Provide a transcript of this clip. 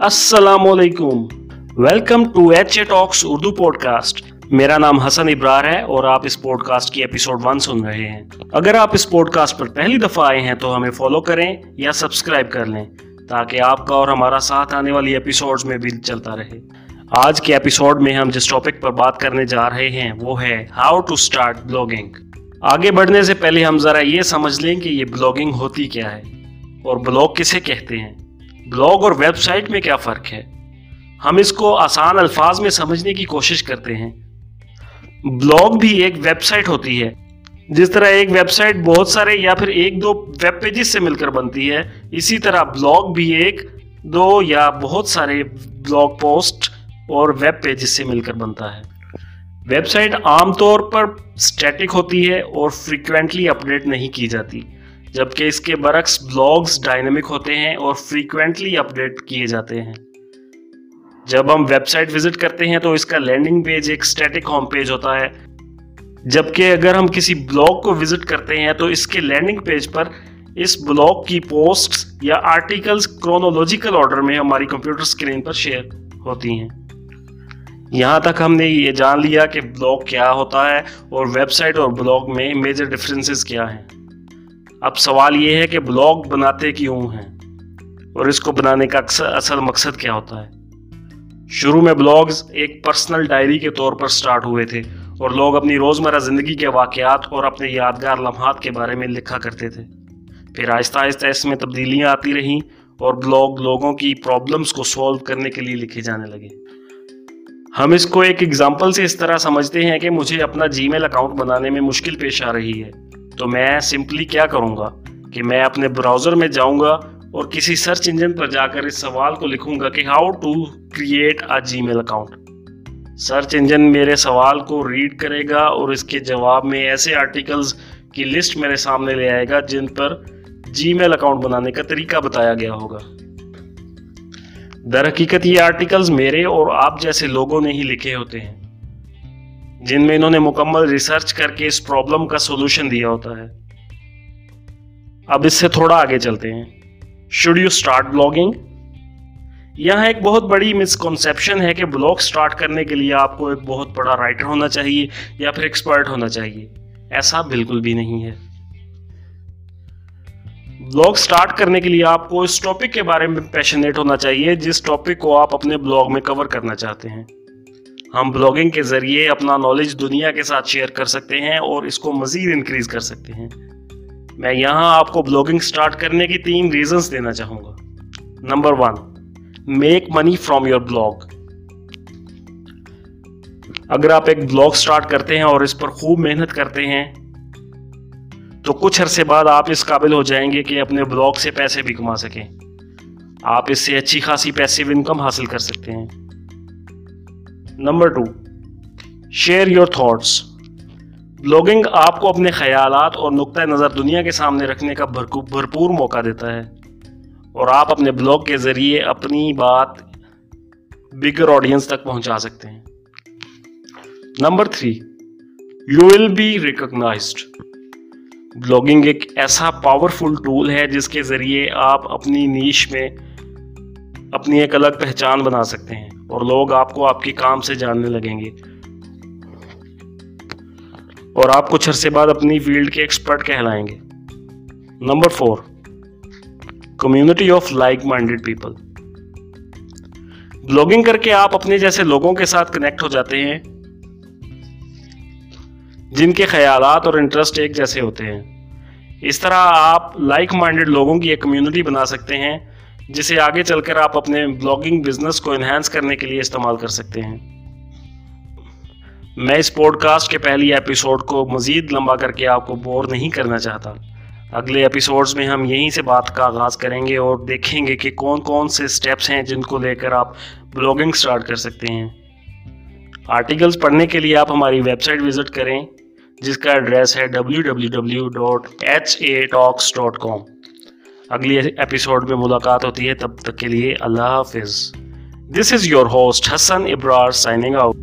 السلام علیکم welcome to H A talks Urdu podcast میرا نام حسن ابرار ہے اور آپ اس پوڈ کاسٹ کی ایپیسوڈ ون سن رہے ہیں۔ اگر آپ اس پوڈ کاسٹ پر پہلی دفعہ آئے ہیں تو ہمیں فالو کریں یا سبسکرائب کر لیں تاکہ آپ کا اور ہمارا ساتھ آنے والی ایپیسوڈز میں بھی چلتا رہے۔ آج کے ایپیسوڈ میں ہم جس ٹاپک پر بات کرنے جا رہے ہیں وہ ہے ہاؤ ٹو اسٹارٹ بلاگنگ آگے بڑھنے سے پہلے ہم ذرا یہ سمجھ لیں کہ یہ بلاگنگ ہوتی کیا ہے اور بلاگ کسے کہتے ہیں۔ بلاگ اور ویب سائٹ میں کیا فرق ہے؟ ہم اس کو آسان الفاظ میں سمجھنے کی کوشش کرتے ہیں۔ بلاگ بھی ایک ویب سائٹ ہوتی ہے، جس طرح ایک ویب سائٹ بہت سارے یا پھر ایک دو ویب پیجز سے مل کر بنتی ہے، اسی طرح بلاگ بھی ایک دو یا بہت سارے بلاگ پوسٹ اور ویب پیجز سے مل کر بنتا ہے۔ ویب سائٹ عام طور پر سٹیٹک ہوتی ہے اور فریکوینٹلی اپڈیٹ نہیں کی جاتی۔ جبکہ اس کے برعکس بلاگز ڈائنمک ہوتے ہیں اور فریکوینٹلی اپڈیٹ کیے جاتے ہیں۔ جب ہم ویب سائٹ وزٹ کرتے ہیں تو اس کا لینڈنگ پیج ایک سٹیٹک ہوم پیج ہوتا ہے۔ جبکہ اگر ہم کسی بلاگ کو وزٹ کرتے ہیں تو اس کے لینڈنگ پیج پر اس بلاگ کی پوسٹ یا آرٹیکلز کرونولوجیکل آرڈر میں ہماری کمپیوٹر اسکرین پر شیئر ہوتی ہیں۔ یہاں تک ہم نے یہ جان لیا کہ بلاگ کیا ہوتا ہے اور ویب سائٹ اور بلاگ میں میجر ڈفرینسز کیا ہیں۔ اب سوال یہ ہے کہ بلاگ بناتے کیوں ہیں؟ اور اس کو بنانے کا اکثر اصل مقصد کیا ہوتا ہے؟ شروع میں بلاگز ایک پرسنل ڈائری کے طور پر سٹارٹ ہوئے تھے اور لوگ اپنی روزمرہ زندگی کے واقعات اور اپنے یادگار لمحات کے بارے میں لکھا کرتے تھے۔ پھر آہستہ آہستہ اس میں تبدیلیاں آتی رہیں اور بلاگ لوگوں کی پرابلمس کو سولو کرنے کے لیے لکھے جانے لگے۔ ہم اس کو ایک ایگزامپل سے اس طرح سمجھتے ہیں کہ مجھے اپنا جی میل اکاؤنٹ بنانے میں مشکل پیش آ رہی ہے۔ تو میں سمپلی کیا کروں گا کہ میں اپنے براؤزر میں جاؤں گا اور کسی سرچ انجن پر جا کر اس سوال کو لکھوں گا کہ how to create a Gmail account search engine میرے سوال کو ریڈ کرے گا اور اس کے جواب میں ایسے آرٹیکلز کی لسٹ میرے سامنے لے آئے گا جن پر جی میل اکاؤنٹ بنانے کا طریقہ بتایا گیا ہوگا. در حقیقت یہ آرٹیکلز میرے اور آپ جیسے لوگوں نے ہی لکھے ہوتے ہیں. جن میں انہوں نے مکمل ریسرچ کر کے اس پرابلم کا سولوشن دیا ہوتا ہے۔ اب اس سے تھوڑا آگے چلتے ہیں۔ شوڈ یو اسٹارٹ بلاگنگ یہاں ایک بہت بڑی مسکنسیپشن ہے کہ بلاگ سٹارٹ کرنے کے لیے آپ کو ایک بہت بڑا رائٹر ہونا چاہیے یا پھر ایکسپرٹ ہونا چاہیے۔ ایسا بالکل بھی نہیں ہے۔ بلاگ سٹارٹ کرنے کے لیے آپ کو اس ٹاپک کے بارے میں پیشنیٹ ہونا چاہیے جس ٹاپک کو آپ اپنے بلاگ میں کور کرنا چاہتے ہیں۔ ہم بلاگنگ کے ذریعے اپنا نالج دنیا کے ساتھ شیئر کر سکتے ہیں اور اس کو مزید انکریز کر سکتے ہیں۔ میں یہاں آپ کو بلاگنگ سٹارٹ کرنے کی تین ریزنز دینا چاہوں گا۔ Number one make money from your blog اگر آپ ایک بلاگ سٹارٹ کرتے ہیں اور اس پر خوب محنت کرتے ہیں، تو کچھ عرصے بعد آپ اس قابل ہو جائیں گے کہ اپنے بلاگ سے پیسے بھی کما سکیں۔ آپ اس سے اچھی خاصی پیسیو انکم حاصل کر سکتے ہیں۔ Number two, share your thoughts. Blogging آپ کو اپنے خیالات اور نقطۂ نظر دنیا کے سامنے رکھنے کا بھرپور موقع دیتا ہے۔ اور آپ اپنے بلاگ کے ذریعے اپنی بات بگر آڈینس تک پہنچا سکتے ہیں۔ Number three you will be recognized blogging ایک ایسا پاورفل ٹول ہے جس کے ذریعے آپ اپنی نیش میں اپنی ایک الگ پہچان بنا سکتے ہیں۔ اور لوگ آپ کو آپ کے کام سے جاننے لگیں گے۔ اور آپ کچھ عرصے بعد اپنی فیلڈ کے ایکسپرٹ کہلائیں گے۔ Number four, community of like minded people. Blogging کر کے آپ اپنے جیسے لوگوں کے ساتھ کنیکٹ ہو جاتے ہیں، جن کے خیالات اور انٹرسٹ ایک جیسے ہوتے ہیں۔ اس طرح آپ لائک مائنڈیڈ لوگوں کی ایک کمیونٹی بنا سکتے ہیں۔ جسے آگے چل کر آپ اپنے بلاگنگ بزنس کو انہینس کرنے کے لیے استعمال کر سکتے ہیں۔ میں اس پوڈ کاسٹ کے پہلی ایپیسوڈ کو مزید لمبا کر کے آپ کو بور نہیں کرنا چاہتا۔ اگلے ایپیسوڈز میں ہم یہیں سے بات کا آغاز کریں گے اور دیکھیں گے کہ کون کون سے سٹیپس ہیں جن کو لے کر آپ بلاگنگ سٹارٹ کر سکتے ہیں۔ آرٹیکلز پڑھنے کے لیے آپ ہماری ویب سائٹ وزٹ کریں، جس کا ایڈریس ہے ڈبلیو اگلی ایپیسوڈ میں ملاقات ہوتی ہے، تب تک کے لیے اللہ حافظ۔ This is your host Hassan Abrar signing out